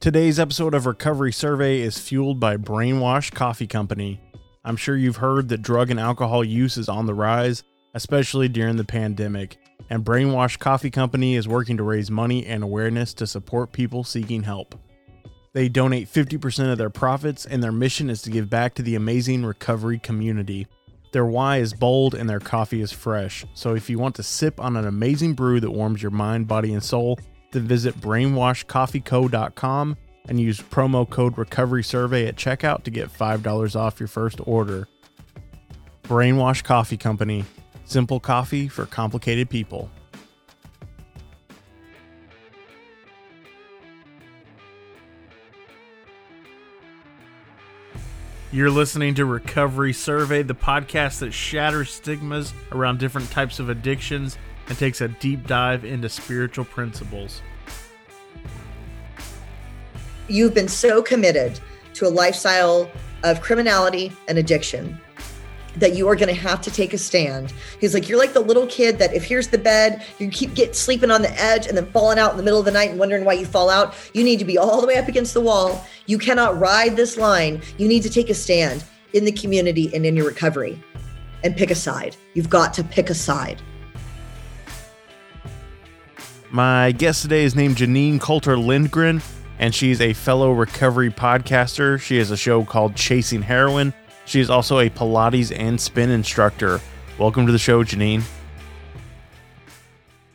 Today's episode of Recovery Survey is fueled by Brainwash Coffee Company. I'm sure you've heard that drug and alcohol use is on the rise, especially during the pandemic, and Brainwash Coffee Company is working to raise money and awareness to support people seeking help. They donate 50% of their profits, and their mission is to give back to the amazing recovery community. Their why is bold and their coffee is fresh. So if you want to sip on an amazing brew that warms your mind, body, and soul, then visit brainwashcoffeeco.com and use promo code recovery survey at checkout to get $5 off your first order. Brainwash Coffee Company. Simple coffee for complicated people. You're listening to Recovery Survey, the podcast that shatters stigmas around different types of addictions and takes a deep dive into spiritual principles. You've been so committed to a lifestyle of criminality and addiction that you are going to have to take a stand. He's like, you're like the little kid that if here's the bed, you keep get sleeping on the edge and then falling out in the middle of the night and wondering why you fall out. You need to be all the way up against the wall. You cannot ride this line. You need to take a stand in the community and in your recovery and pick a side. You've got to pick a side. My guest today is named Janine Coulter Lindgren, and she's a fellow recovery podcaster. She has a show called Chasing Heroine she is also a Pilates and spin instructor. Welcome to the show, Janine.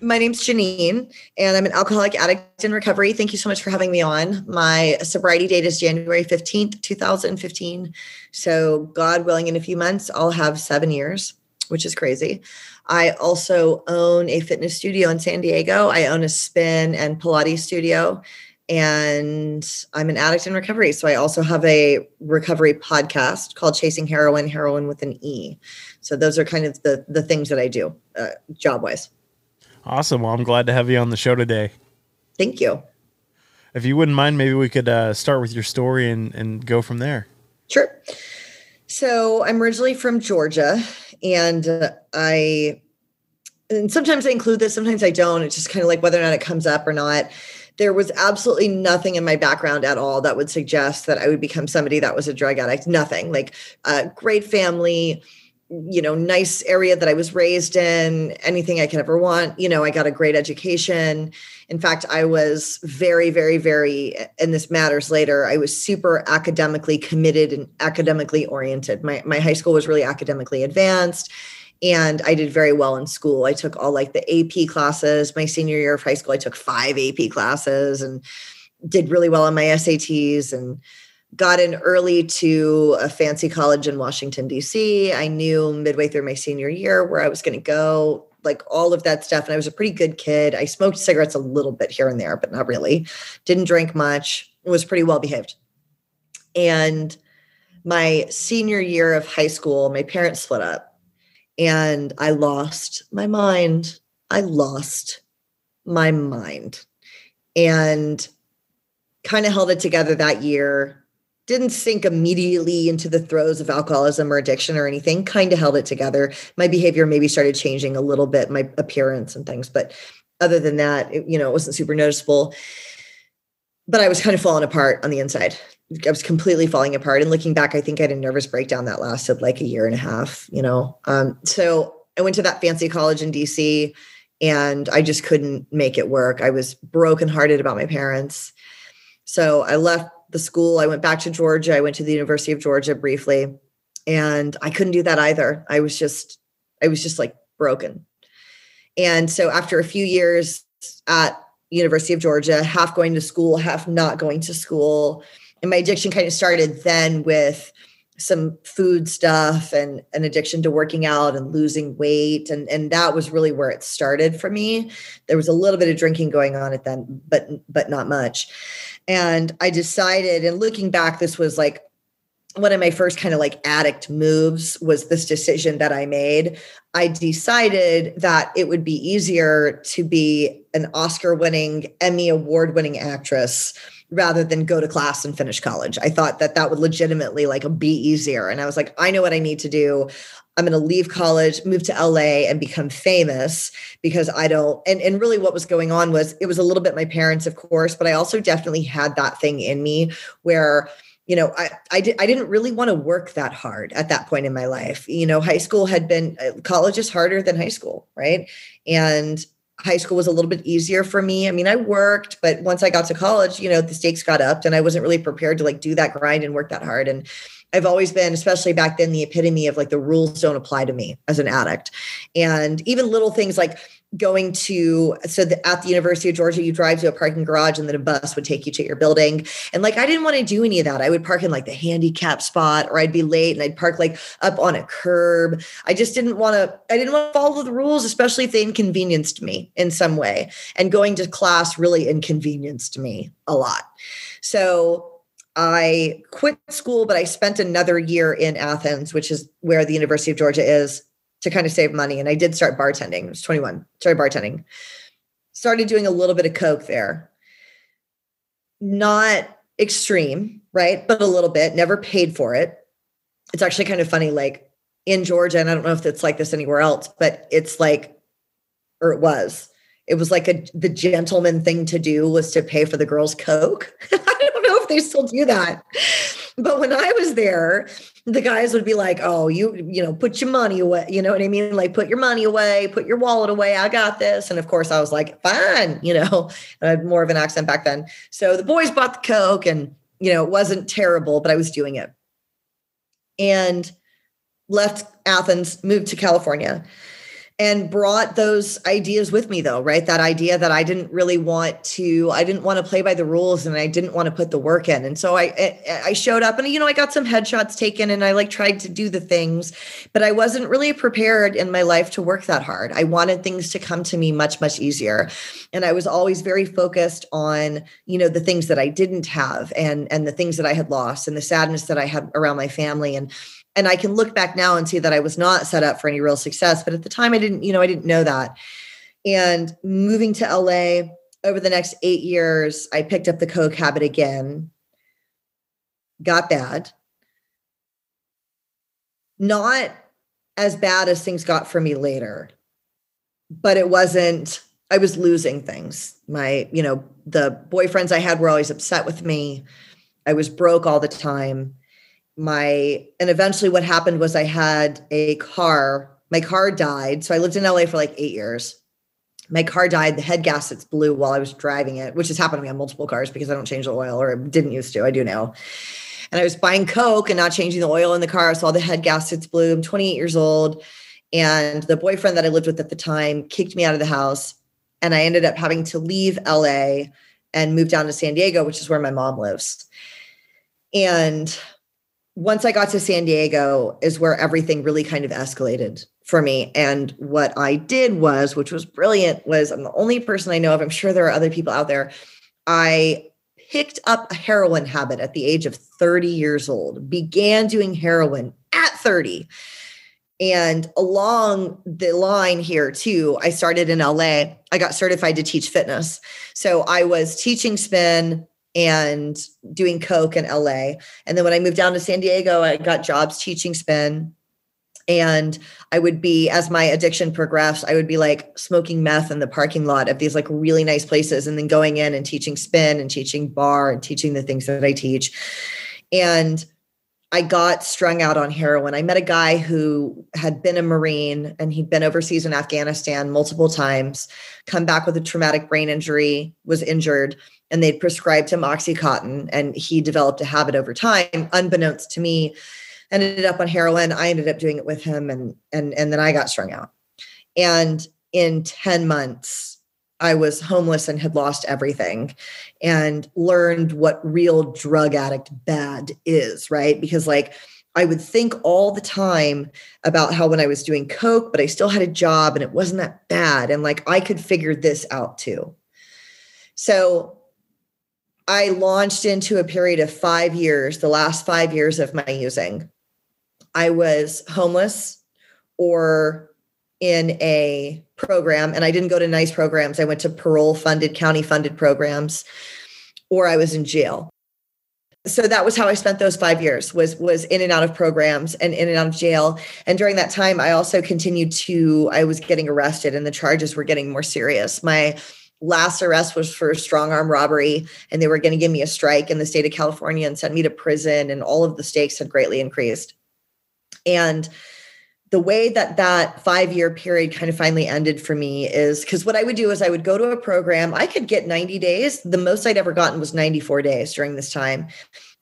My name's Janine, and I'm an alcoholic addict in recovery. Thank you so much for having me on. My sobriety date is January 15th, 2015. So, God willing, in a few months, I'll have seven years, which is crazy. I also own a fitness studio in San Diego. I own a spin and Pilates studio and I'm an addict in recovery. So I also have a recovery podcast called Chasing Heroine, Heroin with an E. So those are kind of the the things that I do, uh, job wise. Awesome. Well, I'm glad to have you on the show today. Thank you. If you wouldn't mind, maybe we could uh, start with your story and and go from there. Sure. So I'm originally from Georgia, and uh, I and sometimes I include this, sometimes I don't. It's just kind of like whether or not it comes up or not there was absolutely nothing in my background at all that would suggest that I would become somebody that was a drug addict. Nothing. Like a great family, you know, nice area that I was raised in, anything I could ever want. You know, I got a great education. In fact, I was very, very, very, and this matters later, I was super academically committed and academically oriented. My, my high school was really academically advanced and I did very well in school. I took all like the AP classes. My senior year of high school, I took five AP classes and did really well on my SATs and got in early to a fancy college in Washington, D.C. I knew midway through my senior year where I was going to go, like all of that stuff. And I was a pretty good kid. I smoked cigarettes a little bit here and there, but not really. Didn't drink much, was pretty well behaved. And my senior year of high school, my parents split up and I lost my mind. I lost my mind and kind of held it together that year. Didn't sink immediately into the throes of alcoholism or addiction or anything, kind of held it together. My behavior maybe started changing a little bit, my appearance and things. But other than that, it, you know, it wasn't super noticeable. But I was kind of falling apart on the inside. I was completely falling apart. And looking back, I think I had a nervous breakdown that lasted like a year and a half, you know. Um, so I went to that fancy college in DC and I just couldn't make it work. I was brokenhearted about my parents. So I left the school. I went back to Georgia. I went to the University of Georgia briefly. And I couldn't do that either. I was just, I was just like broken. And so after a few years at University of Georgia, half going to school, half not going to school, and my addiction kind of started then with some food stuff and an addiction to working out and losing weight. And and that was really where it started for me. There was a little bit of drinking going on at then but but not much. And i decided and looking back this was like one of my first kind of like addict moves was this decision that I made. I decided that it would be easier to be an Oscar winning, Emmy award winning actress rather than go to class and finish college. I thought that that would legitimately like be easier. And I was like, I know what I need to do. I'm going to leave college, move to LA and become famous because I don't and and really what was going on was it was a little bit my parents of course, but I also definitely had that thing in me where you know, I I, did, I didn't really want to work that hard at that point in my life. You know, high school had been uh, college is harder than high school, right? And high school was a little bit easier for me. I mean, I worked, but once I got to college, you know, the stakes got up and I wasn't really prepared to like do that grind and work that hard. And I've always been, especially back then, the epitome of like the rules don't apply to me as an addict. And even little things like going to so the, at the University of Georgia, you drive to a parking garage and then a bus would take you to your building. And like I didn't want to do any of that. I would park in like the handicap spot or I'd be late and I'd park like up on a curb. I just didn't want to, I didn't want to follow the rules, especially if they inconvenienced me in some way. And going to class really inconvenienced me a lot. So I quit school, but I spent another year in Athens, which is where the University of Georgia is, to kind of save money. And I did start bartending. I was 21, started bartending. Started doing a little bit of Coke there. Not extreme, right? But a little bit, never paid for it. It's actually kind of funny, like in Georgia, and I don't know if it's like this anywhere else, but it's like, or it was, it was like a the gentleman thing to do was to pay for the girls' Coke. if they still do that. But when I was there, the guys would be like, "Oh, you, you know, put your money away." You know what I mean? Like, put your money away, put your wallet away. I got this. And of course, I was like, "Fine," you know. I had more of an accent back then. So the boys bought the coke, and you know, it wasn't terrible, but I was doing it. And left Athens, moved to California and brought those ideas with me though right? That idea that i didn't really want to i didn't want to play by the rules and i didn't want to put the work in. And so i i showed up and you know i got some headshots taken and i like tried to do the things but i wasn't really prepared in my life to work that hard. I wanted things to come to me much much easier. And i was always very focused on you know the things that i didn't have and and the things that i had lost and the sadness that i had around my family. And and I can look back now and see that I was not set up for any real success. But at the time, I didn't, you know, I didn't know that. And moving to LA over the next eight years, I picked up the Coke habit again, got bad. Not as bad as things got for me later, but it wasn't, I was losing things. My, you know, the boyfriends I had were always upset with me. I was broke all the time my and eventually what happened was I had a car. My car died. So I lived in LA for like eight years. My car died. The head gaskets blew while I was driving it, which has happened to me on multiple cars because I don't change the oil or didn't used to. I do now. And I was buying Coke and not changing the oil in the car. So all the head gaskets blew. I'm 28 years old. And the boyfriend that I lived with at the time kicked me out of the house. And I ended up having to leave LA and move down to San Diego, which is where my mom lives. And once I got to San Diego is where everything really kind of escalated for me. And what I did was, which was brilliant, was I'm the only person I know of. I'm sure there are other people out there. I picked up a heroin habit at the age of 30 years old, began doing heroin at 30. And along the line here, too, I started in LA. I got certified to teach fitness. So I was teaching spin, and doing coke in LA. And then when I moved down to San Diego, I got jobs teaching spin. And I would be, as my addiction progressed, I would be like smoking meth in the parking lot of these like really nice places and then going in and teaching spin and teaching barre and teaching the things that I teach. And I got strung out on heroin. I met a guy who had been a Marine and he'd been overseas in Afghanistan multiple times, come back with a traumatic brain injury, was injured, and they'd prescribed him Oxycontin. And he developed a habit over time, unbeknownst to me, ended up on heroin. I ended up doing it with him, and and and then I got strung out. And in 10 months, I was homeless and had lost everything and learned what real drug addict bad is, right? Because, like, I would think all the time about how when I was doing Coke, but I still had a job and it wasn't that bad. And like, I could figure this out too. So I launched into a period of five years, the last five years of my using. I was homeless or in a program, and I didn't go to nice programs. I went to parole funded, county funded programs, or I was in jail. So that was how I spent those five years was was in and out of programs and in and out of jail. And during that time, I also continued to I was getting arrested, and the charges were getting more serious. My last arrest was for strong arm robbery and they were going to give me a strike in the state of california and send me to prison and all of the stakes had greatly increased and the way that that five year period kind of finally ended for me is because what I would do is I would go to a program. I could get 90 days. The most I'd ever gotten was 94 days during this time.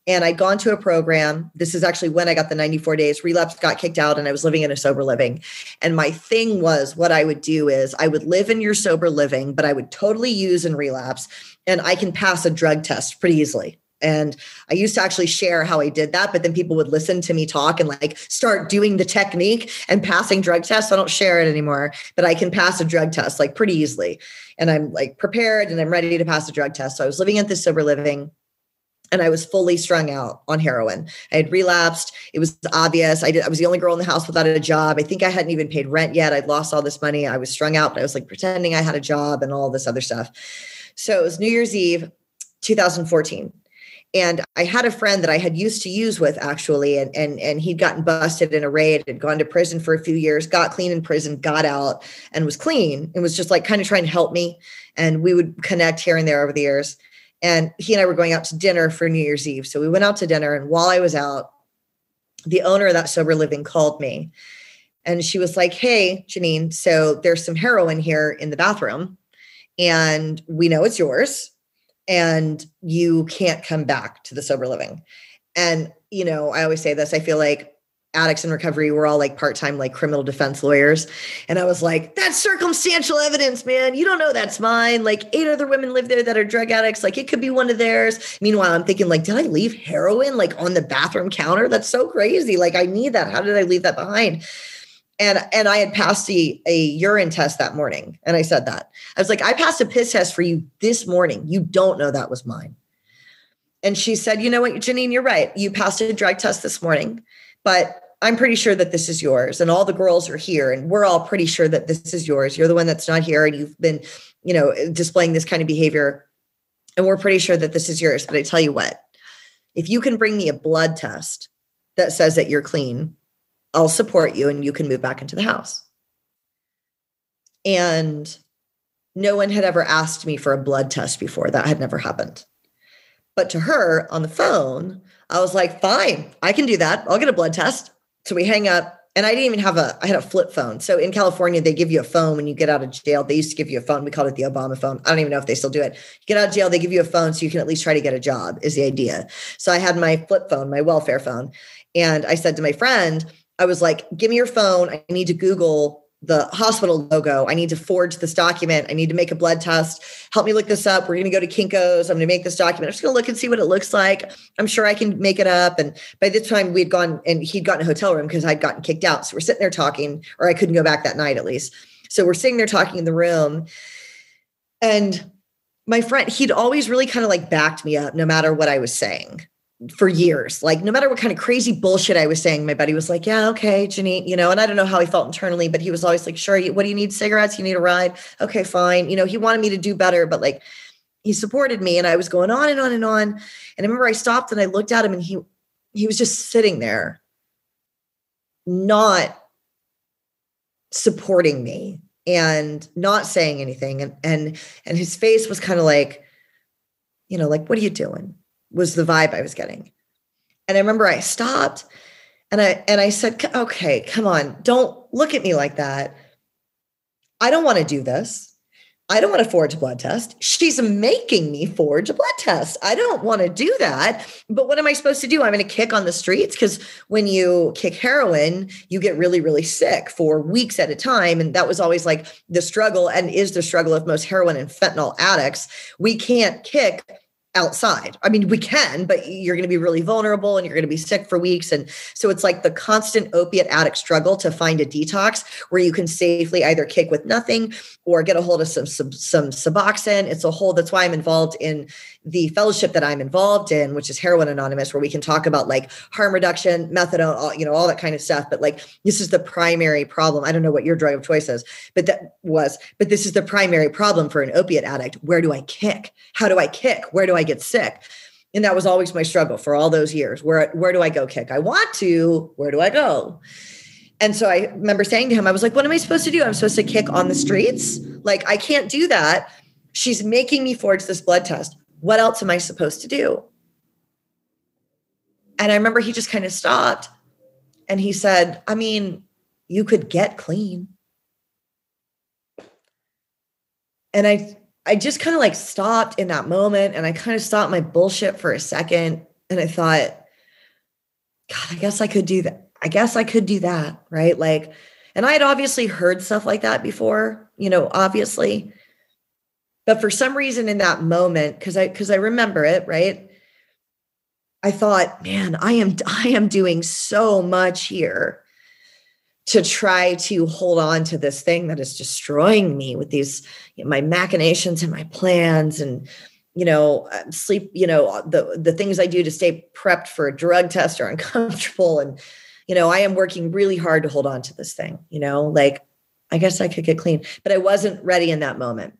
And I'd gone to a program. This is actually when I got the 94 days. Relapse got kicked out and I was living in a sober living. And my thing was what I would do is I would live in your sober living, but I would totally use and relapse. And I can pass a drug test pretty easily. And I used to actually share how I did that, but then people would listen to me talk and like start doing the technique and passing drug tests. I don't share it anymore, but I can pass a drug test like pretty easily. And I'm like prepared and I'm ready to pass a drug test. So I was living at this sober living and I was fully strung out on heroin. I had relapsed. It was obvious. I did. I was the only girl in the house without a job. I think I hadn't even paid rent yet. I'd lost all this money. I was strung out, but I was like pretending I had a job and all this other stuff. So it was New Year's Eve, 2014. And I had a friend that I had used to use with actually, and and and he'd gotten busted in a raid, had gone to prison for a few years, got clean in prison, got out, and was clean, and was just like kind of trying to help me. And we would connect here and there over the years. And he and I were going out to dinner for New Year's Eve. So we went out to dinner, and while I was out, the owner of that sober living called me, and she was like, "Hey, Janine, so there's some heroin here in the bathroom, and we know it's yours." and you can't come back to the sober living. And, you know, I always say this I feel like addicts in recovery we're all like part-time like criminal defense lawyers. And i was like that's circumstantial evidence man. You don't know that's mine. Like eight other women live there that are drug addicts. Like it could be one of theirs. Meanwhile i'm thinking like did i leave heroin like on the bathroom counter? That's so crazy. Like i need that. How did i leave that behind? And and I had passed a, a urine test that morning, and I said that. I was like, I passed a piss test for you this morning. You don't know that was mine. And she said, you know what, Janine, you're right. You passed a drug test this morning, but I'm pretty sure that this is yours. And all the girls are here, and we're all pretty sure that this is yours. You're the one that's not here, and you've been, you know, displaying this kind of behavior. And we're pretty sure that this is yours. But I tell you what, if you can bring me a blood test that says that you're clean, I'll support you and you can move back into the house. And no one had ever asked me for a blood test before. That had never happened. But to her on the phone, I was like, fine, I can do that. I'll get a blood test. So we hang up. And I didn't even have a, I had a flip phone. So in California, they give you a phone when you get out of jail. They used to give you a phone. We called it the Obama phone. I don't even know if they still do it. You get out of jail, they give you a phone so you can at least try to get a job, is the idea. So I had my flip phone, my welfare phone. And I said to my friend, I was like, give me your phone. I need to Google the hospital logo. I need to forge this document. I need to make a blood test. Help me look this up. We're going to go to Kinko's. I'm going to make this document. I'm just going to look and see what it looks like. I'm sure I can make it up. And by this time, we'd gone and he'd gotten a hotel room because I'd gotten kicked out. So we're sitting there talking, or I couldn't go back that night at least. So we're sitting there talking in the room. And my friend, he'd always really kind of like backed me up no matter what I was saying for years. Like no matter what kind of crazy bullshit I was saying, my buddy was like, "Yeah, okay, Janine," you know. And I don't know how he felt internally, but he was always like, "Sure, what do you need? Cigarettes? You need a ride? Okay, fine." You know, he wanted me to do better, but like he supported me, and I was going on and on and on. And I remember I stopped and I looked at him, and he he was just sitting there, not supporting me and not saying anything, and and and his face was kind of like, you know, like, "What are you doing?" Was the vibe I was getting. And I remember I stopped and I and I said, "Okay, come on. Don't look at me like that. I don't want to do this. I don't want to forge a blood test. She's making me forge a blood test. I don't want to do that. But what am I supposed to do? I'm going to kick on the streets because when you kick heroin, you get really, really sick for weeks at a time. And that was always like the struggle and is the struggle of most heroin and fentanyl addicts. We can't kick outside. I mean, we can, but you're going to be really vulnerable and you're going to be sick for weeks. And so it's like the constant opiate addict struggle to find a detox where you can safely either kick with nothing or get a hold of some some, some Suboxone. It's a whole. That's why I'm involved in the fellowship that I'm involved in, which is Heroin Anonymous, where we can talk about like harm reduction, methadone, all, you know, all that kind of stuff. But like, this is the primary problem. I don't know what your drug of choice is, but that was, but this is the primary problem for an opiate addict. Where do I kick? How do I kick? Where do I get sick? And that was always my struggle for all those years. Where, where do I go kick? I want to, where do I go? And so I remember saying to him, I was like, what am I supposed to do? I'm supposed to kick on the streets? Like, I can't do that. She's making me forge this blood test. What else am I supposed to do? And I remember he just kind of stopped and he said, I mean, you could get clean. And I I just kind of like stopped in that moment and I kind of stopped my bullshit for a second and I thought, God, I guess I could do that. I guess I could do that, right? Like, and I had obviously heard stuff like that before, you know, obviously. But for some reason in that moment, because I because I remember it, right? I thought, man, I am I am doing so much here to try to hold on to this thing that is destroying me with these you know, my machinations and my plans and you know uh, sleep you know the the things i do to stay prepped for a drug test are uncomfortable and you know i am working really hard to hold on to this thing you know like i guess i could get clean but i wasn't ready in that moment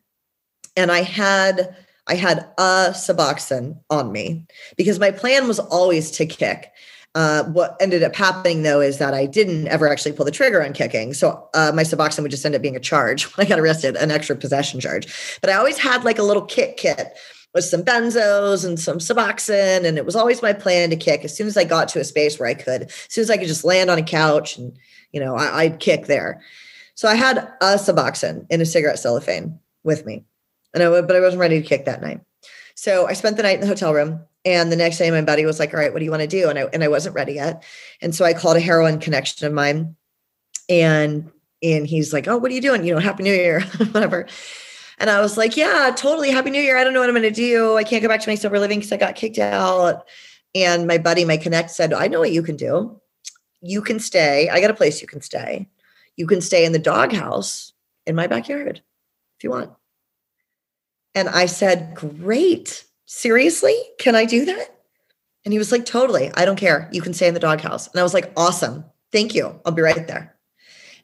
and i had i had a suboxone on me because my plan was always to kick uh, what ended up happening though is that I didn't ever actually pull the trigger on kicking. So uh, my Suboxone would just end up being a charge when I got arrested, an extra possession charge. But I always had like a little kick kit with some benzos and some Suboxone. And it was always my plan to kick as soon as I got to a space where I could, as soon as I could just land on a couch and, you know, I, would kick there. So I had a Suboxone in a cigarette cellophane with me. And I, but I wasn't ready to kick that night. So I spent the night in the hotel room. And the next day, my buddy was like, "All right, what do you want to do?" And I and I wasn't ready yet, and so I called a heroin connection of mine, and and he's like, "Oh, what are you doing? You know, Happy New Year, whatever." And I was like, "Yeah, totally, Happy New Year. I don't know what I'm to do. I can't go back to my sober living because I got kicked out." And my buddy, my connect, said, "I know what you can do. You can stay. I got a place you can stay. You can stay in the doghouse in my backyard if you want." And I said, "Great." seriously? Can I do that? And he was like, totally. I don't care. You can stay in the doghouse. And I was like, awesome. Thank you. I'll be right there.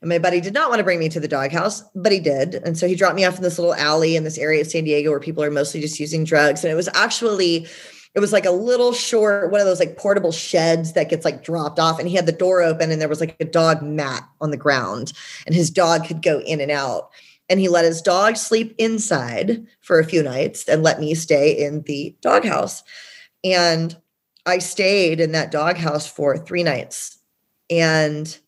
And my buddy did not want to bring me to the doghouse, but he did. And so he dropped me off in this little alley in this area of San Diego where people are mostly just using drugs. And it was actually, it was like a little short, one of those like portable sheds that gets like dropped off. And he had the door open and there was like a dog mat on the ground and his dog could go in and out and he let his dog sleep inside for a few nights and let me stay in the doghouse. And I stayed in that doghouse for three nights and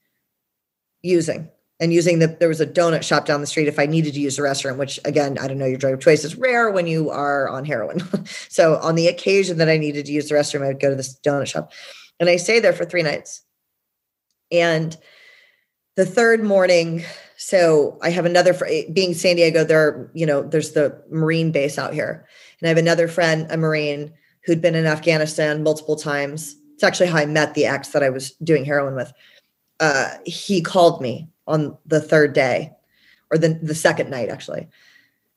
using and using the there was a donut shop down the street if I needed to use the restroom, which again, I don't know, your drug of choice is rare when you are on heroin. so on the occasion that I needed to use the restroom, I would go to this donut shop. And I stayed there for three nights. And the third morning, so I have another friend, being San Diego. There, you know, there's the Marine base out here, and I have another friend, a Marine, who'd been in Afghanistan multiple times. It's actually how I met the ex that I was doing heroin with. Uh, he called me on the third day, or the the second night actually,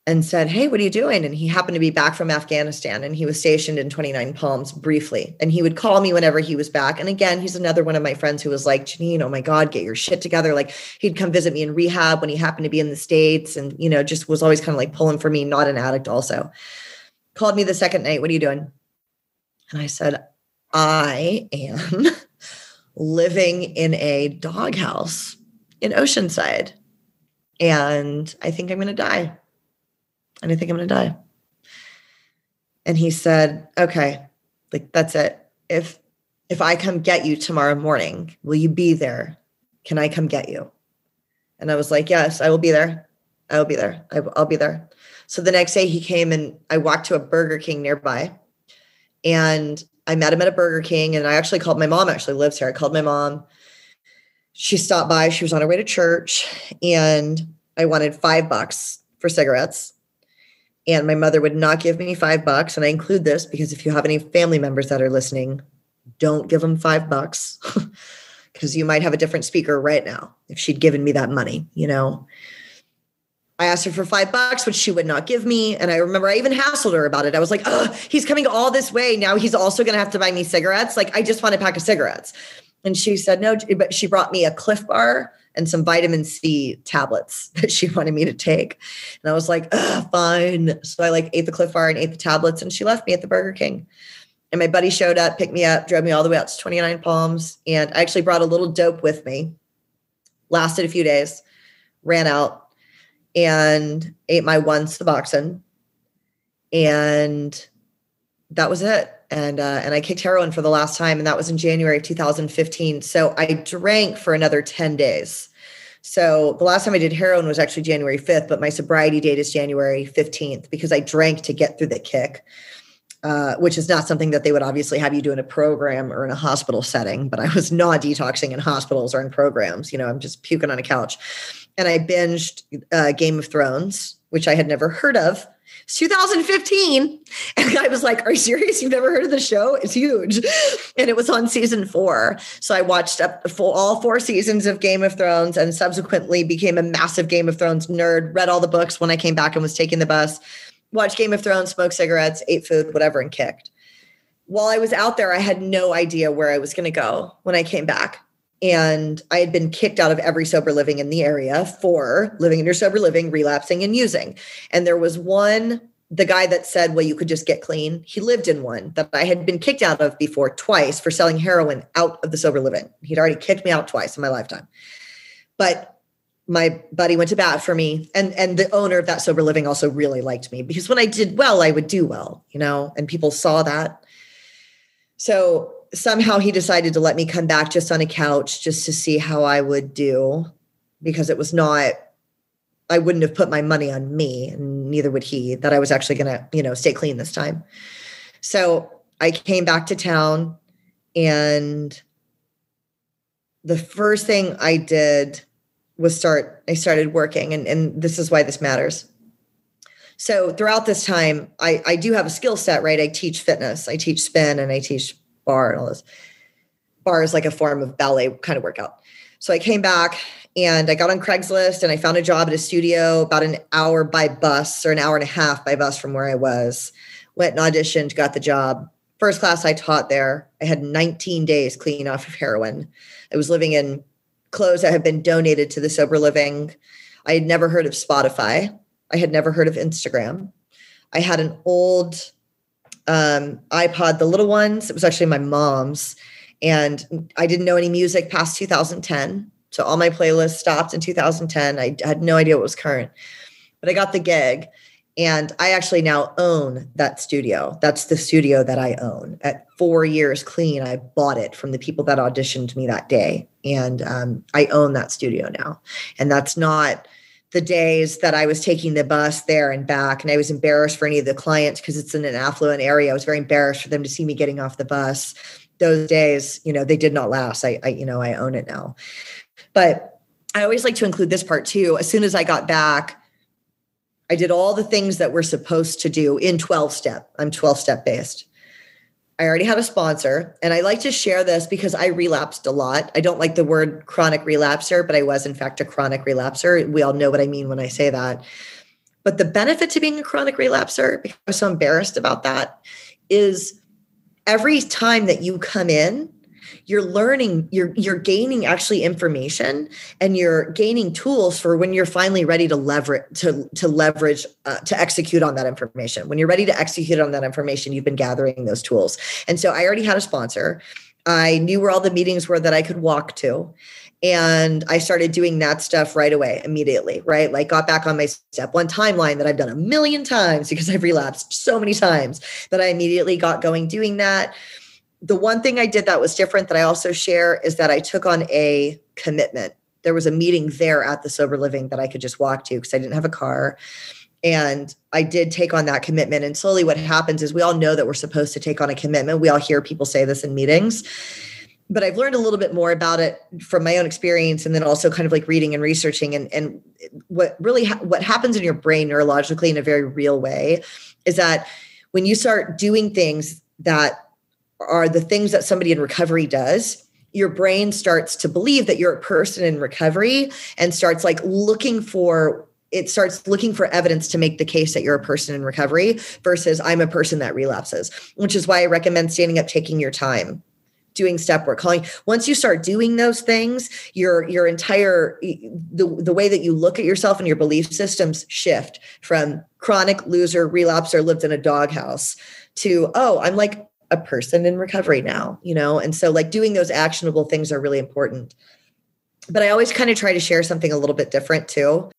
and said, Hey, what are you doing? And he happened to be back from Afghanistan and he was stationed in 29 Palms briefly. And he would call me whenever he was back. And again, he's another one of my friends who was like, Janine, oh my God, get your shit together. Like he'd come visit me in rehab when he happened to be in the States and, you know, just was always kind of like pulling for me, not an addict also. Called me the second night, What are you doing? And I said, I am living in a doghouse in Oceanside. And I think I'm going to die and I think I'm going to die. And he said, okay, like that's it. If, if I come get you tomorrow morning, will you be there? Can I come get you? And I was like, yes, I will be there. I will be there. I'll be there. So the next day he came and I walked to a Burger King nearby and I met him at a Burger King. And I actually called my mom, actually lives here. I called my mom. She stopped by. She was on her way to church and I wanted five bucks for cigarettes and my mother would not give me five bucks. And I include this because if you have any family members that are listening, don't give them five bucks because you might have a different speaker right now if she'd given me that money, you know. I asked her for five bucks, which she would not give me. And I remember I even hassled her about it. I was like, oh, he's coming all this way. Now he's also going to have to buy me cigarettes. Like, I just want a pack of cigarettes. And she said, no, but she brought me a Clif bar and some vitamin C tablets that she wanted me to take. And I was like, fine. So I like ate the Clif bar and ate the tablets and she left me at the Burger King. And my buddy showed up, picked me up, drove me all the way out to 29 Palms. And I actually brought a little dope with me. Lasted a few days, ran out and ate my one Suboxone. And that was it. And uh, and I kicked heroin for the last time, and that was in January of 2015. So I drank for another 10 days. So the last time I did heroin was actually January 5th, but my sobriety date is January 15th because I drank to get through the kick. Uh, which is not something that they would obviously have you do in a program or in a hospital setting. But I was not detoxing in hospitals or in programs. You know, I'm just puking on a couch. And I binged uh, Game of Thrones, which I had never heard of. It's 2015. And I was like, Are you serious? You've never heard of the show? It's huge. And it was on season four. So I watched up full, all four seasons of Game of Thrones and subsequently became a massive Game of Thrones nerd, read all the books when I came back and was taking the bus watched Game of Thrones, smoked cigarettes, ate food, whatever, and kicked. While I was out there, I had no idea where I was going to go when I came back. And I had been kicked out of every sober living in the area for living in your sober living, relapsing, and using. And there was one, the guy that said, Well, you could just get clean. He lived in one that I had been kicked out of before twice for selling heroin out of the sober living. He'd already kicked me out twice in my lifetime. But my buddy went to bat for me and and the owner of that sober living also really liked me because when i did well i would do well you know and people saw that so somehow he decided to let me come back just on a couch just to see how i would do because it was not i wouldn't have put my money on me and neither would he that i was actually going to you know stay clean this time. So i came back to town and the first thing i did was start i started working and, and this is why this matters. So throughout this time i i do have a skill set right? I teach fitness i teach spin and i teach barre and all this Barre is like a form of ballet kind of workout so i came back and i got on craigslist and i found a job at a studio about an hour by bus or an hour and a half by bus from where i was went and auditioned got the job first class i taught there i had 19 days clean off of heroin i was living in clothes that have been donated to the sober living. I had never heard of Spotify. I had never heard of Instagram. I had an old um, iPod, the little ones. It was actually my mom's. And I didn't know any music past 2010. So all my playlists stopped in 2010. I had no idea what was current, but I got the gig. And I actually now own that studio. That's the studio that I own. At four years clean, I bought it from the people that auditioned me that day. And um, I own that studio now. And that's not the days that I was taking the bus there and back. And I was embarrassed for any of the clients because it's in an affluent area. I was very embarrassed for them to see me getting off the bus. Those days, you know, they did not last. I, I you know, I own it now. But I always like to include this part too. As soon as I got back, I did all the things that we're supposed to do in 12 step. I'm 12 step based. I already had a sponsor, and I like to share this because I relapsed a lot. I don't like the word chronic relapser, but I was, in fact, a chronic relapser. We all know what I mean when I say that. But the benefit to being a chronic relapser, because I'm so embarrassed about that, is every time that you come in, you're learning you're you're gaining actually information and you're gaining tools for when you're finally ready to leverage to to leverage uh, to execute on that information. When you're ready to execute on that information you've been gathering those tools. And so i already had a sponsor. I knew where all the meetings were that i could walk to and I started doing that stuff right away, immediately, right? Like got back on my step one timeline that I've done a million times because I've relapsed so many times that I immediately got going doing that the one thing I did that was different that I also share is that I took on a commitment. There was a meeting there at the sober living that I could just walk to because I didn't have a car. And I did take on that commitment. And slowly, what happens is we all know that we're supposed to take on a commitment. We all hear people say this in meetings. But I've learned a little bit more about it from my own experience, and then also kind of like reading and researching. And, and what really ha- what happens in your brain neurologically in a very real way is that when you start doing things that are the things that somebody in recovery does your brain starts to believe that you're a person in recovery and starts like looking for it starts looking for evidence to make the case that you're a person in recovery versus I'm a person that relapses, which is why I recommend standing up, taking your time doing step work calling once you start doing those things your your entire the, the way that you look at yourself and your belief systems shift from chronic loser relapser lived in a doghouse to oh i'm like a person in recovery now you know and so like doing those actionable things are really important but i always kind of try to share something a little bit different too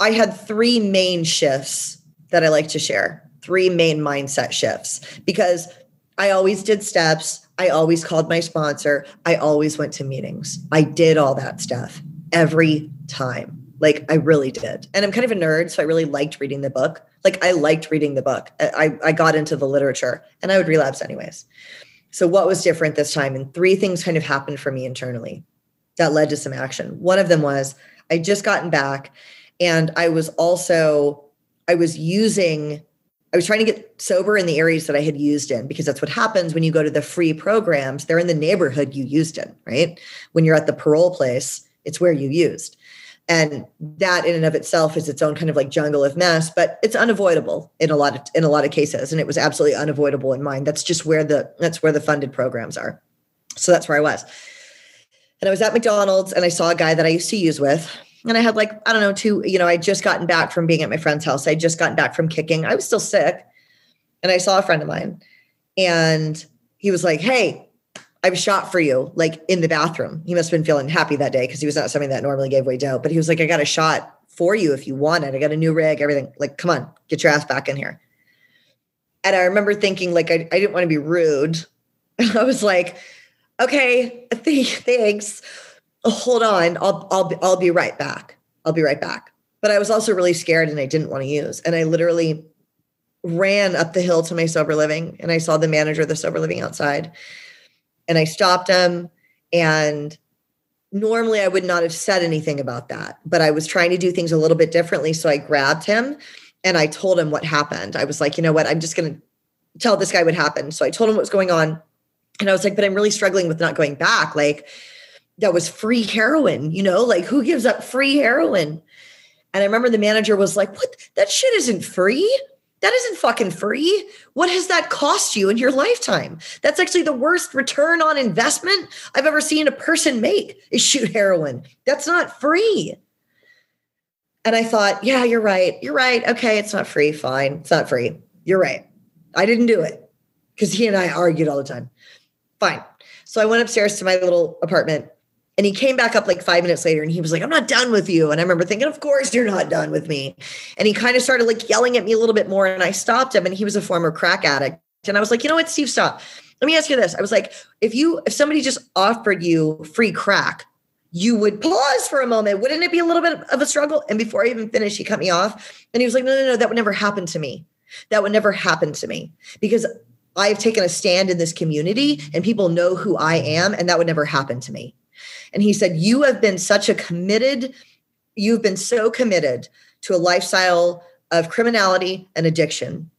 i had three main shifts that i like to share three main mindset shifts because I always did steps. I always called my sponsor. I always went to meetings. I did all that stuff every time. Like I really did. And I'm kind of a nerd, so I really liked reading the book. Like I liked reading the book. I, I got into the literature and I would relapse anyways. So what was different this time? And three things kind of happened for me internally that led to some action. One of them was I just gotten back and I was also I was using I was trying to get sober in the areas that I had used in because that's what happens when you go to the free programs. They're in the neighborhood you used in, right? When you're at the parole place, it's where you used. And that in and of itself is its own kind of like jungle of mess, but it's unavoidable in a lot of in a lot of cases. And it was absolutely unavoidable in mine. That's just where the that's where the funded programs are. So that's where I was. And I was at McDonald's and I saw a guy that I used to use with and I had like, I don't know, two, you know, I just gotten back from being at my friend's house. I just gotten back from kicking. I was still sick. And I saw a friend of mine and he was like, Hey, I've shot for you, like in the bathroom. He must have been feeling happy that day because he was not something that normally gave way dope. But he was like, I got a shot for you if you want it. I got a new rig, everything. Like, come on, get your ass back in here. And I remember thinking, like, I, I didn't want to be rude. I was like, okay, thanks hold on, I'll I'll I'll be right back. I'll be right back. But I was also really scared and I didn't want to use. And I literally ran up the hill to my sober living and I saw the manager of the sober living outside. And I stopped him and normally I would not have said anything about that, but I was trying to do things a little bit differently. So I grabbed him and I told him what happened. I was like, you know what? I'm just going to tell this guy what happened. So I told him what was going on. And I was like, but I'm really struggling with not going back. Like, that was free heroin, you know, like who gives up free heroin? And I remember the manager was like, What? That shit isn't free. That isn't fucking free. What has that cost you in your lifetime? That's actually the worst return on investment I've ever seen a person make is shoot heroin. That's not free. And I thought, yeah, you're right. You're right. Okay, it's not free. Fine. It's not free. You're right. I didn't do it because he and I argued all the time. Fine. So I went upstairs to my little apartment and he came back up like five minutes later and he was like, I'm not done with you. And I remember thinking, Of course you're not done with me. And he kind of started like yelling at me a little bit more. And I stopped him and he was a former crack addict. And I was like, You know what, Steve, stop. Let me ask you this. I was like, if you if somebody just offered you free crack, you would pause for a moment. Wouldn't it be a little bit of a struggle? And before I even finished, he cut me off and he was like, No, no, no, that would never happen to me. That would never happen to me because I've taken a stand in this community and people know who I am, and that would never happen to me. And he said, You have been such a committed, you've been so committed to a lifestyle of criminality and addiction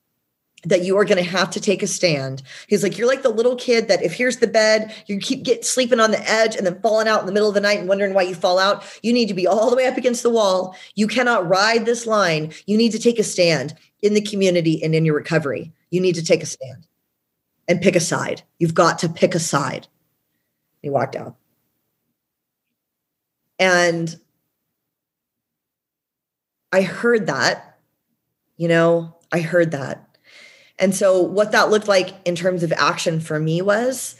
that you are going to have to take a stand. He's like, you're like the little kid that if here's the bed, you keep get sleeping on the edge and then falling out in the middle of the night and wondering why you fall out. You need to be all the way up against the wall. You cannot ride this line. You need to take a stand in the community and in your recovery. You need to take a stand and pick a side. You've got to pick a side. He walked out. And I heard that, you know, I heard that. And so, what that looked like in terms of action for me was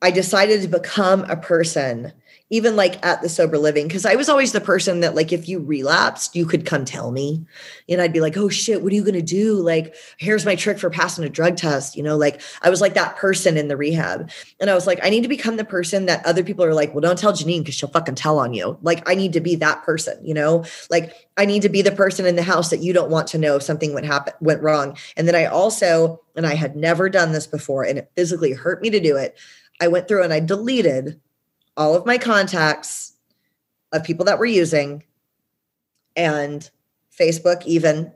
I decided to become a person even like at the sober living because i was always the person that like if you relapsed you could come tell me. And i'd be like oh shit what are you going to do? Like here's my trick for passing a drug test you know like i was like that person in the rehab. And i was like i need to become the person that other people are like well don't tell janine because she'll fucking tell on you. Like i need to be that person you know? Like i need to be the person in the house that you don't want to know if something went happen went wrong. And then i also and i had never done this before and it physically hurt me to do it i went through and i deleted all of my contacts of people that were using and Facebook even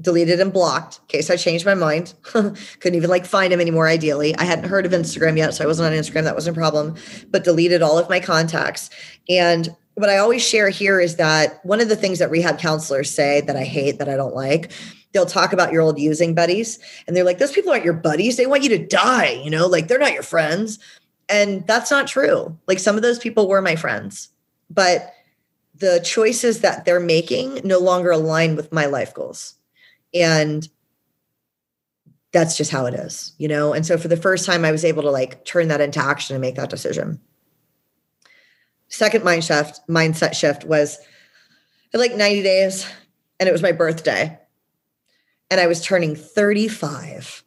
deleted and blocked in case I changed my mind. Couldn't even like find him anymore, ideally. I hadn't heard of Instagram yet, so I wasn't on Instagram. That wasn't a problem, but deleted all of my contacts. And what I always share here is that one of the things that rehab counselors say that I hate, that I don't like, they'll talk about your old using buddies and they're like, those people aren't your buddies. They want you to die, you know, like they're not your friends. And that's not true. Like some of those people were my friends, but the choices that they're making no longer align with my life goals. And that's just how it is, you know? And so for the first time, I was able to like turn that into action and make that decision. Second mind shift, mindset shift was like 90 days and it was my birthday. And I was turning 35.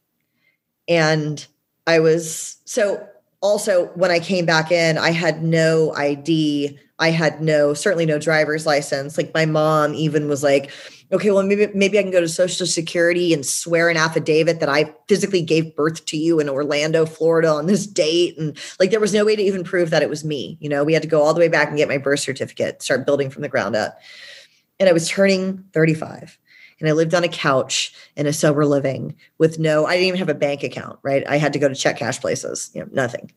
And I was so also when I came back in, I had no ID. I had no, certainly no driver's license. Like my mom even was like, okay, well, maybe maybe I can go to Social Security and swear an affidavit that I physically gave birth to you in Orlando, Florida on this date. And like there was no way to even prove that it was me. You know, we had to go all the way back and get my birth certificate, start building from the ground up. And I was turning 35 and I lived on a couch in a sober living with no, I didn't even have a bank account, right? I had to go to check cash places, you know, nothing.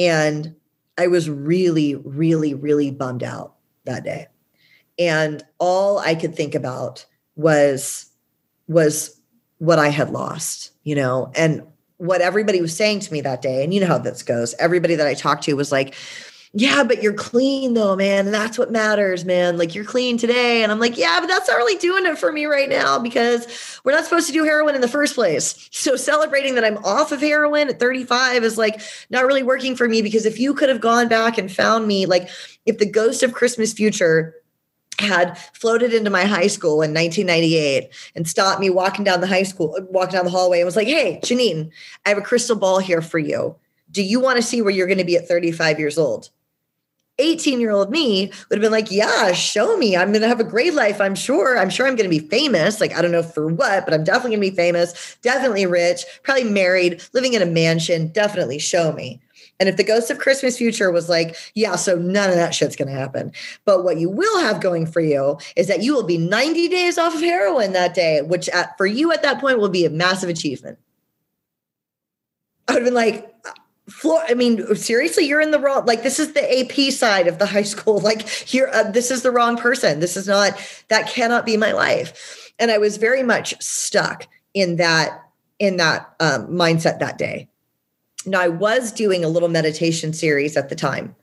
And I was really, really, really bummed out that day. And all I could think about was was what I had lost, you know, and what everybody was saying to me that day. And you know how this goes. Everybody that I talked to was like, yeah, but you're clean though, man. And that's what matters, man. Like you're clean today. And I'm like, yeah, but that's not really doing it for me right now because we're not supposed to do heroin in the first place. So celebrating that I'm off of heroin at 35 is like not really working for me because if you could have gone back and found me, like if the ghost of Christmas future had floated into my high school in 1998 and stopped me walking down the high school, walking down the hallway and was like, Hey, Janine, I have a crystal ball here for you. Do you want to see where you're going to be at 35 years old? 18 year old me would have been like, Yeah, show me. I'm going to have a great life. I'm sure. I'm sure I'm going to be famous. Like, I don't know for what, but I'm definitely going to be famous, definitely rich, probably married, living in a mansion. Definitely show me. And if the ghost of Christmas future was like, yeah, so none of that shit's going to happen. But what you will have going for you is that you will be 90 days off of heroin that day, which at, for you at that point will be a massive achievement. I would have been like, Floor, I mean, seriously, you're in the wrong. Like, this is the AP side of the high school. Like, here, uh, this is the wrong person. This is not. That cannot be my life. And I was very much stuck in that in that um, mindset that day. Now, I was doing a little meditation series at the time.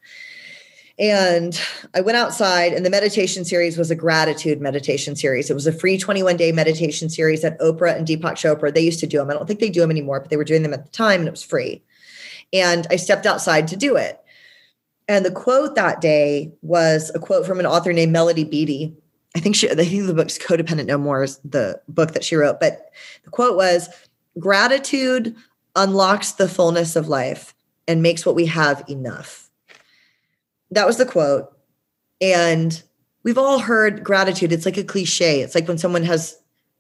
And I went outside, and the meditation series was a gratitude meditation series. It was a free 21 day meditation series that Oprah and Deepak Chopra, they used to do them. I don't think they do them anymore, but they were doing them at the time, and it was free. And I stepped outside to do it. And the quote that day was a quote from an author named Melody Beattie. I think she, I think the book's Codependent No More is the book that she wrote. But the quote was, gratitude unlocks the fullness of life and makes what we have enough. That was the quote. And we've all heard gratitude. It's like a cliche. It's like when someone has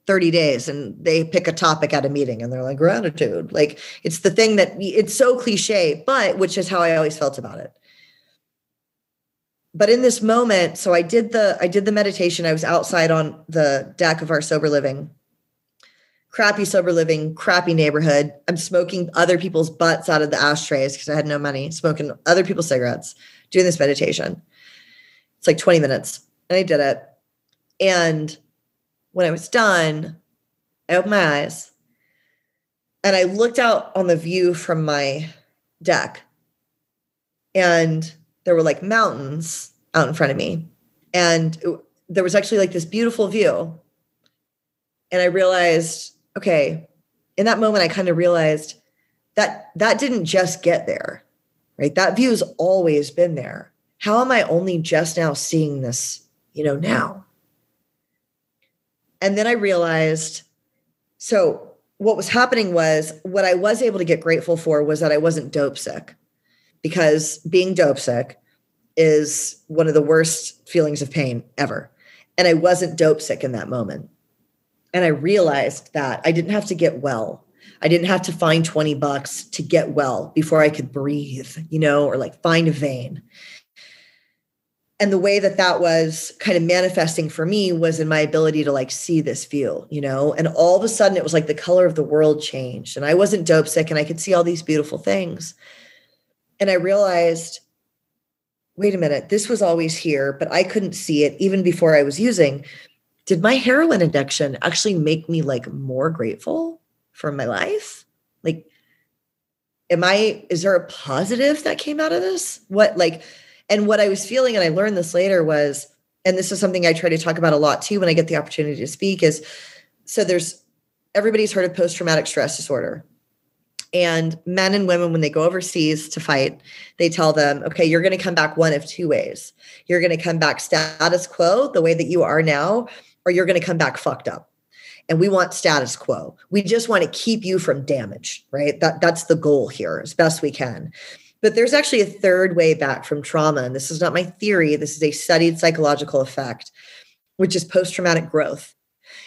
30 days and they pick a topic at a meeting and they're like, gratitude. Like it's the thing that it's so cliche, but which is how I always felt about it. But in this moment, so I did the I did the meditation. I was outside on the deck of our sober living crappy sober living, crappy neighborhood. I'm smoking other people's butts out of the ashtrays because I had no money, smoking other people's cigarettes, doing this meditation. It's like 20 minutes. And I did it. And when I was done, I opened my eyes and I looked out on the view from my deck. And there were like mountains out in front of me. And it, there was actually like this beautiful view. And I realized okay, in that moment, I kind of realized that that didn't just get there, right? That view has always been there. How am I only just now seeing this, you know, now? And then I realized so what was happening was what I was able to get grateful for was that I wasn't dope sick because being dope sick is one of the worst feelings of pain ever. And I wasn't dope sick in that moment. And I realized that I didn't have to get well. I didn't have to find 20 bucks to get well before I could breathe, you know, or like find a vein. And the way that that was kind of manifesting for me was in my ability to like see this view, you know, and all of a sudden it was like the color of the world changed and I wasn't dope sick and I could see all these beautiful things. And I realized wait a minute, this was always here, but I couldn't see it even before I was using. Did my heroin addiction actually make me like more grateful for my life? Like, am I, is there a positive that came out of this? What, like, and what I was feeling, and I learned this later was, and this is something I try to talk about a lot too when I get the opportunity to speak is so there's everybody's heard of post traumatic stress disorder. And men and women, when they go overseas to fight, they tell them, okay, you're going to come back one of two ways. You're going to come back status quo, the way that you are now, or you're going to come back fucked up. And we want status quo. We just want to keep you from damage, right? That, that's the goal here as best we can. But there's actually a third way back from trauma. And this is not my theory, this is a studied psychological effect, which is post traumatic growth.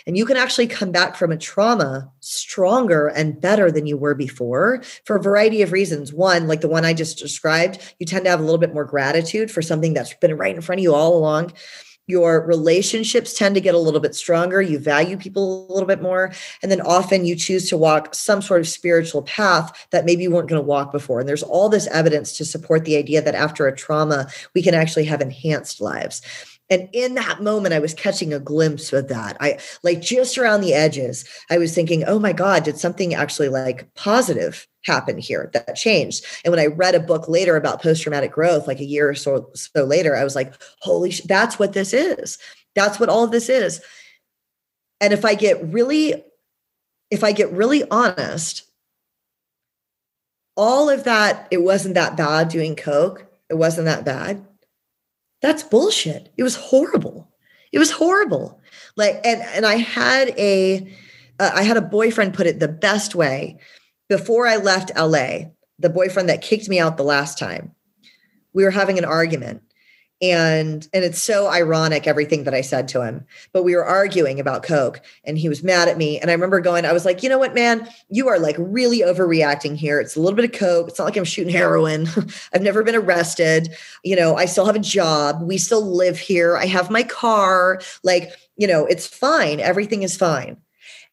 And you can actually come back from a trauma stronger and better than you were before for a variety of reasons. One, like the one I just described, you tend to have a little bit more gratitude for something that's been right in front of you all along. Your relationships tend to get a little bit stronger. You value people a little bit more. And then often you choose to walk some sort of spiritual path that maybe you weren't going to walk before. And there's all this evidence to support the idea that after a trauma, we can actually have enhanced lives. And in that moment, I was catching a glimpse of that. I like just around the edges, I was thinking, oh my God, did something actually like positive happen here that changed? And when I read a book later about post traumatic growth, like a year or so, so later, I was like, holy sh- that's what this is. That's what all of this is. And if I get really, if I get really honest, all of that, it wasn't that bad doing Coke. It wasn't that bad that's bullshit. It was horrible. It was horrible. Like, and and I had a, uh, I had a boyfriend put it the best way. Before I left LA, the boyfriend that kicked me out the last time, we were having an argument, and and it's so ironic everything that i said to him but we were arguing about coke and he was mad at me. And i remember going i was like you know what man? You are like really overreacting here. It's a little bit of coke. It's not like i'm shooting heroin. I've never been arrested. You know i still have a job. We still live here. I have my car. Like you know it's fine. Everything is fine.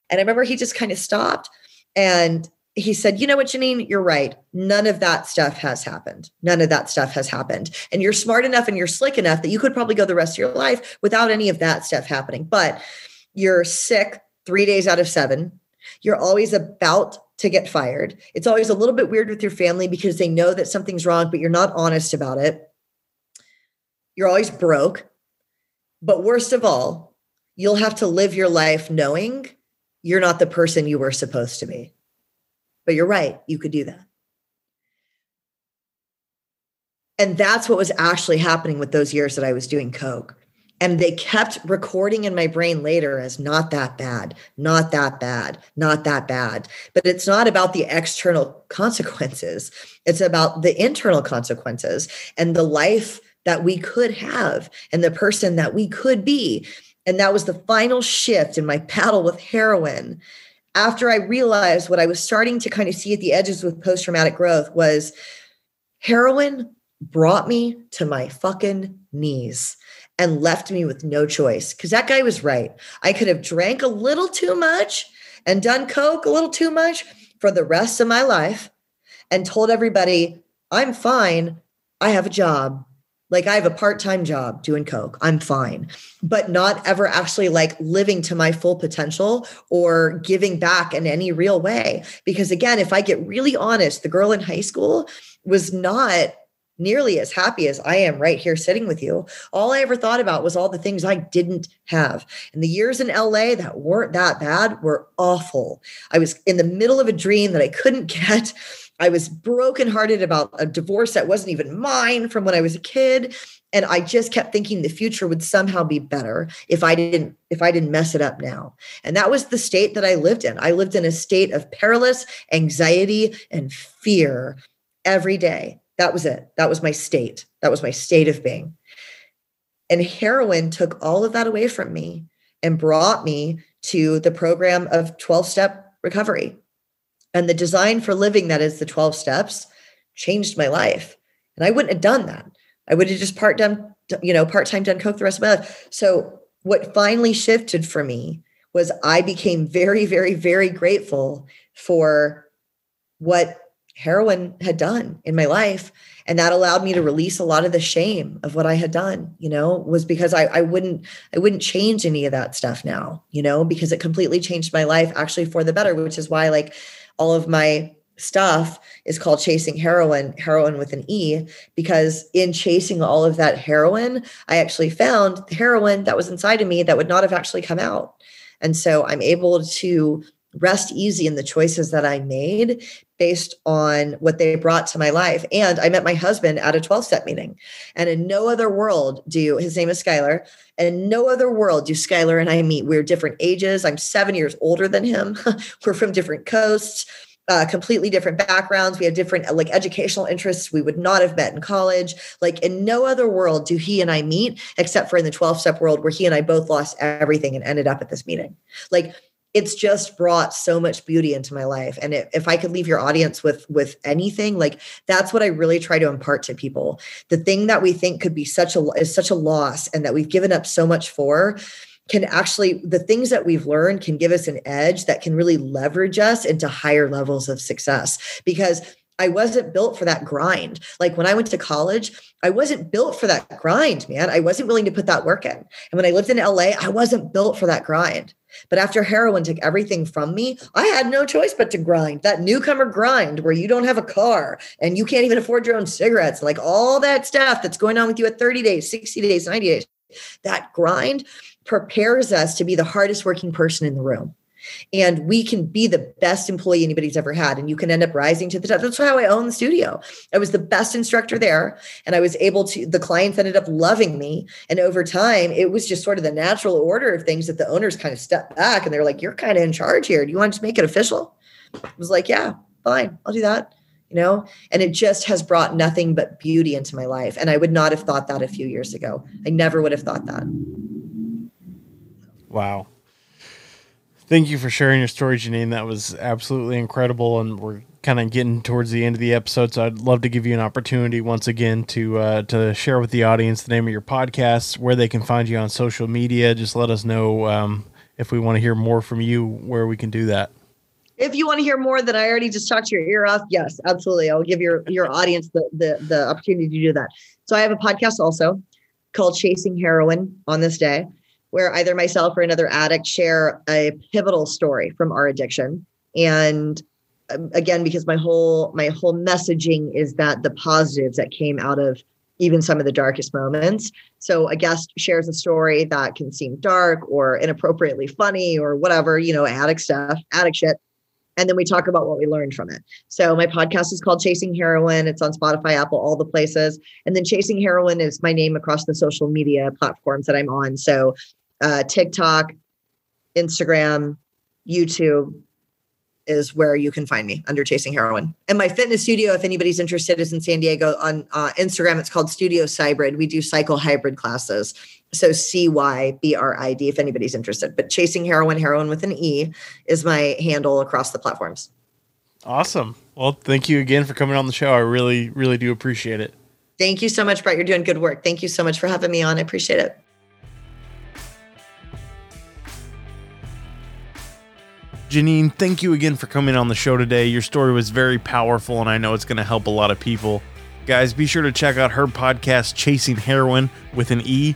And i remember he just kind of stopped and he said, You know what, Janine, you're right. None of that stuff has happened. None of that stuff has happened. And you're smart enough and you're slick enough that you could probably go the rest of your life without any of that stuff happening. But you're sick three days out of seven. You're always about to get fired. It's always a little bit weird with your family because they know that something's wrong, but you're not honest about it. You're always broke. But worst of all, you'll have to live your life knowing you're not the person you were supposed to be. But you're right, you could do that. And that's what was actually happening with those years that I was doing Coke. And they kept recording in my brain later as not that bad, not that bad, not that bad. But it's not about the external consequences, it's about the internal consequences and the life that we could have and the person that we could be. And that was the final shift in my battle with heroin after I realized what I was starting to kind of see at the edges with post traumatic growth was heroin brought me to my fucking knees and left me with no choice because that guy was right. I could have drank a little too much and done coke a little too much for the rest of my life and told everybody, I'm fine. I have a job. Like I have a part-time job doing coke. I'm fine. But not ever actually like living to my full potential or giving back in any real way. Because again, if I get really honest, the girl in high school was not nearly as happy as I am right here sitting with you. All I ever thought about was all the things I didn't have. And the years in LA that weren't that bad were awful. I was in the middle of a dream that I couldn't get. I was brokenhearted about a divorce that wasn't even mine from when I was a kid. And I just kept thinking the future would somehow be better if I didn't if I didn't mess it up now. And that was the state that I lived in. I lived in a state of perilous anxiety and fear every day. That was it. That was my state. That was my state of being. And heroin took all of that away from me and brought me to the program of 12 step recovery and the design for living that is the 12 steps changed my life. And I wouldn't have done that. I would have just part done, you know, part-time done coke the rest of my life. So what finally shifted for me was I became very, very, very grateful for what heroin had done in my life and that allowed me to release a lot of the shame of what i had done you know was because I, I wouldn't i wouldn't change any of that stuff now you know because it completely changed my life actually for the better which is why like all of my stuff is called chasing heroine heroine with an e because in chasing all of that heroin i actually found the heroine that was inside of me that would not have actually come out. And so i'm able to rest easy in the choices that I made based on what they brought to my life. And I met my husband at a 12 step meeting. And in no other world do his name is Skylar. And in no other world do Skylar and I meet. We're different ages. I'm seven years older than him. We're from different coasts. Uh, completely different backgrounds. We have different like educational interests we would not have met in college. Like in no other world do he and I meet except for in the 12 step world where he and I both lost everything and ended up at this meeting. Like it's just brought so much beauty into my life and if i could leave your audience with with anything like that's what i really try to impart to people the thing that we think could be such a is such a loss and that we've given up so much for can actually the things that we've learned can give us an edge that can really leverage us into higher levels of success because I wasn't built for that grind. Like when I went to college, I wasn't built for that grind, man. I wasn't willing to put that work in. And when I lived in LA, I wasn't built for that grind. But after heroin took everything from me, I had no choice but to grind. That newcomer grind where you don't have a car and you can't even afford your own cigarettes, like all that stuff that's going on with you at 30 days, 60 days, 90 days. That grind prepares us to be the hardest working person in the room and we can be the best employee anybody's ever had and you can end up rising to the top. That's how i own the studio. I was the best instructor there and i was able to the clients ended up loving me. And over time it was just sort of the natural order of things that the owners kind of stepped back and they're like you're kind of in charge here. Do you want to make it official? I was like yeah fine. I'll do that you know? And it just has brought nothing but beauty into my life and i would not have thought that a few years ago. I never would have thought that. Wow Thank you for sharing your story, Janine. That was absolutely incredible, and we're kind of getting towards the end of the episode, so I'd love to give you an opportunity once again to uh, to share with the audience the name of your podcast, where they can find you on social media. Just let us know um, if we want to hear more from you, where we can do that. If you want to hear more that I already just talked your ear off, yes, absolutely. I'll give your your audience the the, the opportunity to do that. So I have a podcast also called Chasing Heroine on this day where either myself or another addict share a pivotal story from our addiction and um, again because my whole my whole messaging is that the positives that came out of even some of the darkest moments so a guest shares a story that can seem dark or inappropriately funny or whatever you know addict stuff addict shit and then we talk about what we learned from it. So my podcast is called Chasing Heroine. It's on Spotify, Apple, all the places. And then Chasing Heroine is my name across the social media platforms that I'm on. So uh, TikTok, Instagram, YouTube is where you can find me under Chasing Heroine. And my fitness studio, if anybody's interested, is in San Diego on uh, Instagram. It's called Studio Cybrid. We do cycle hybrid classes. So C Y B R I D if anybody's interested. But Chasing Heroine, Heroine with an E, is my handle across the platforms. Awesome. Well, thank you again for coming on the show. I really, really do appreciate it. Thank you so much, Brett. You're doing good work. Thank you so much for having me on. I appreciate it. Janine, thank you again for coming on the show today. Your story was very powerful, and I know it's going to help a lot of people. Guys, be sure to check out her podcast, Chasing Heroine with an E.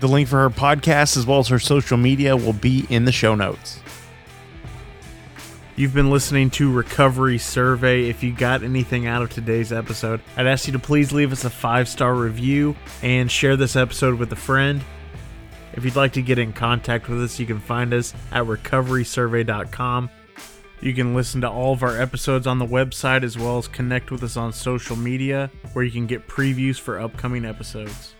The link for her podcast, as well as her social media, will be in the show notes. You've been listening to Recovery Survey. If you got anything out of today's episode, I'd ask you to please leave us a five star review and share this episode with a friend. If you'd like to get in contact with us, you can find us at recoverysurvey.com. You can listen to all of our episodes on the website as well as connect with us on social media where you can get previews for upcoming episodes.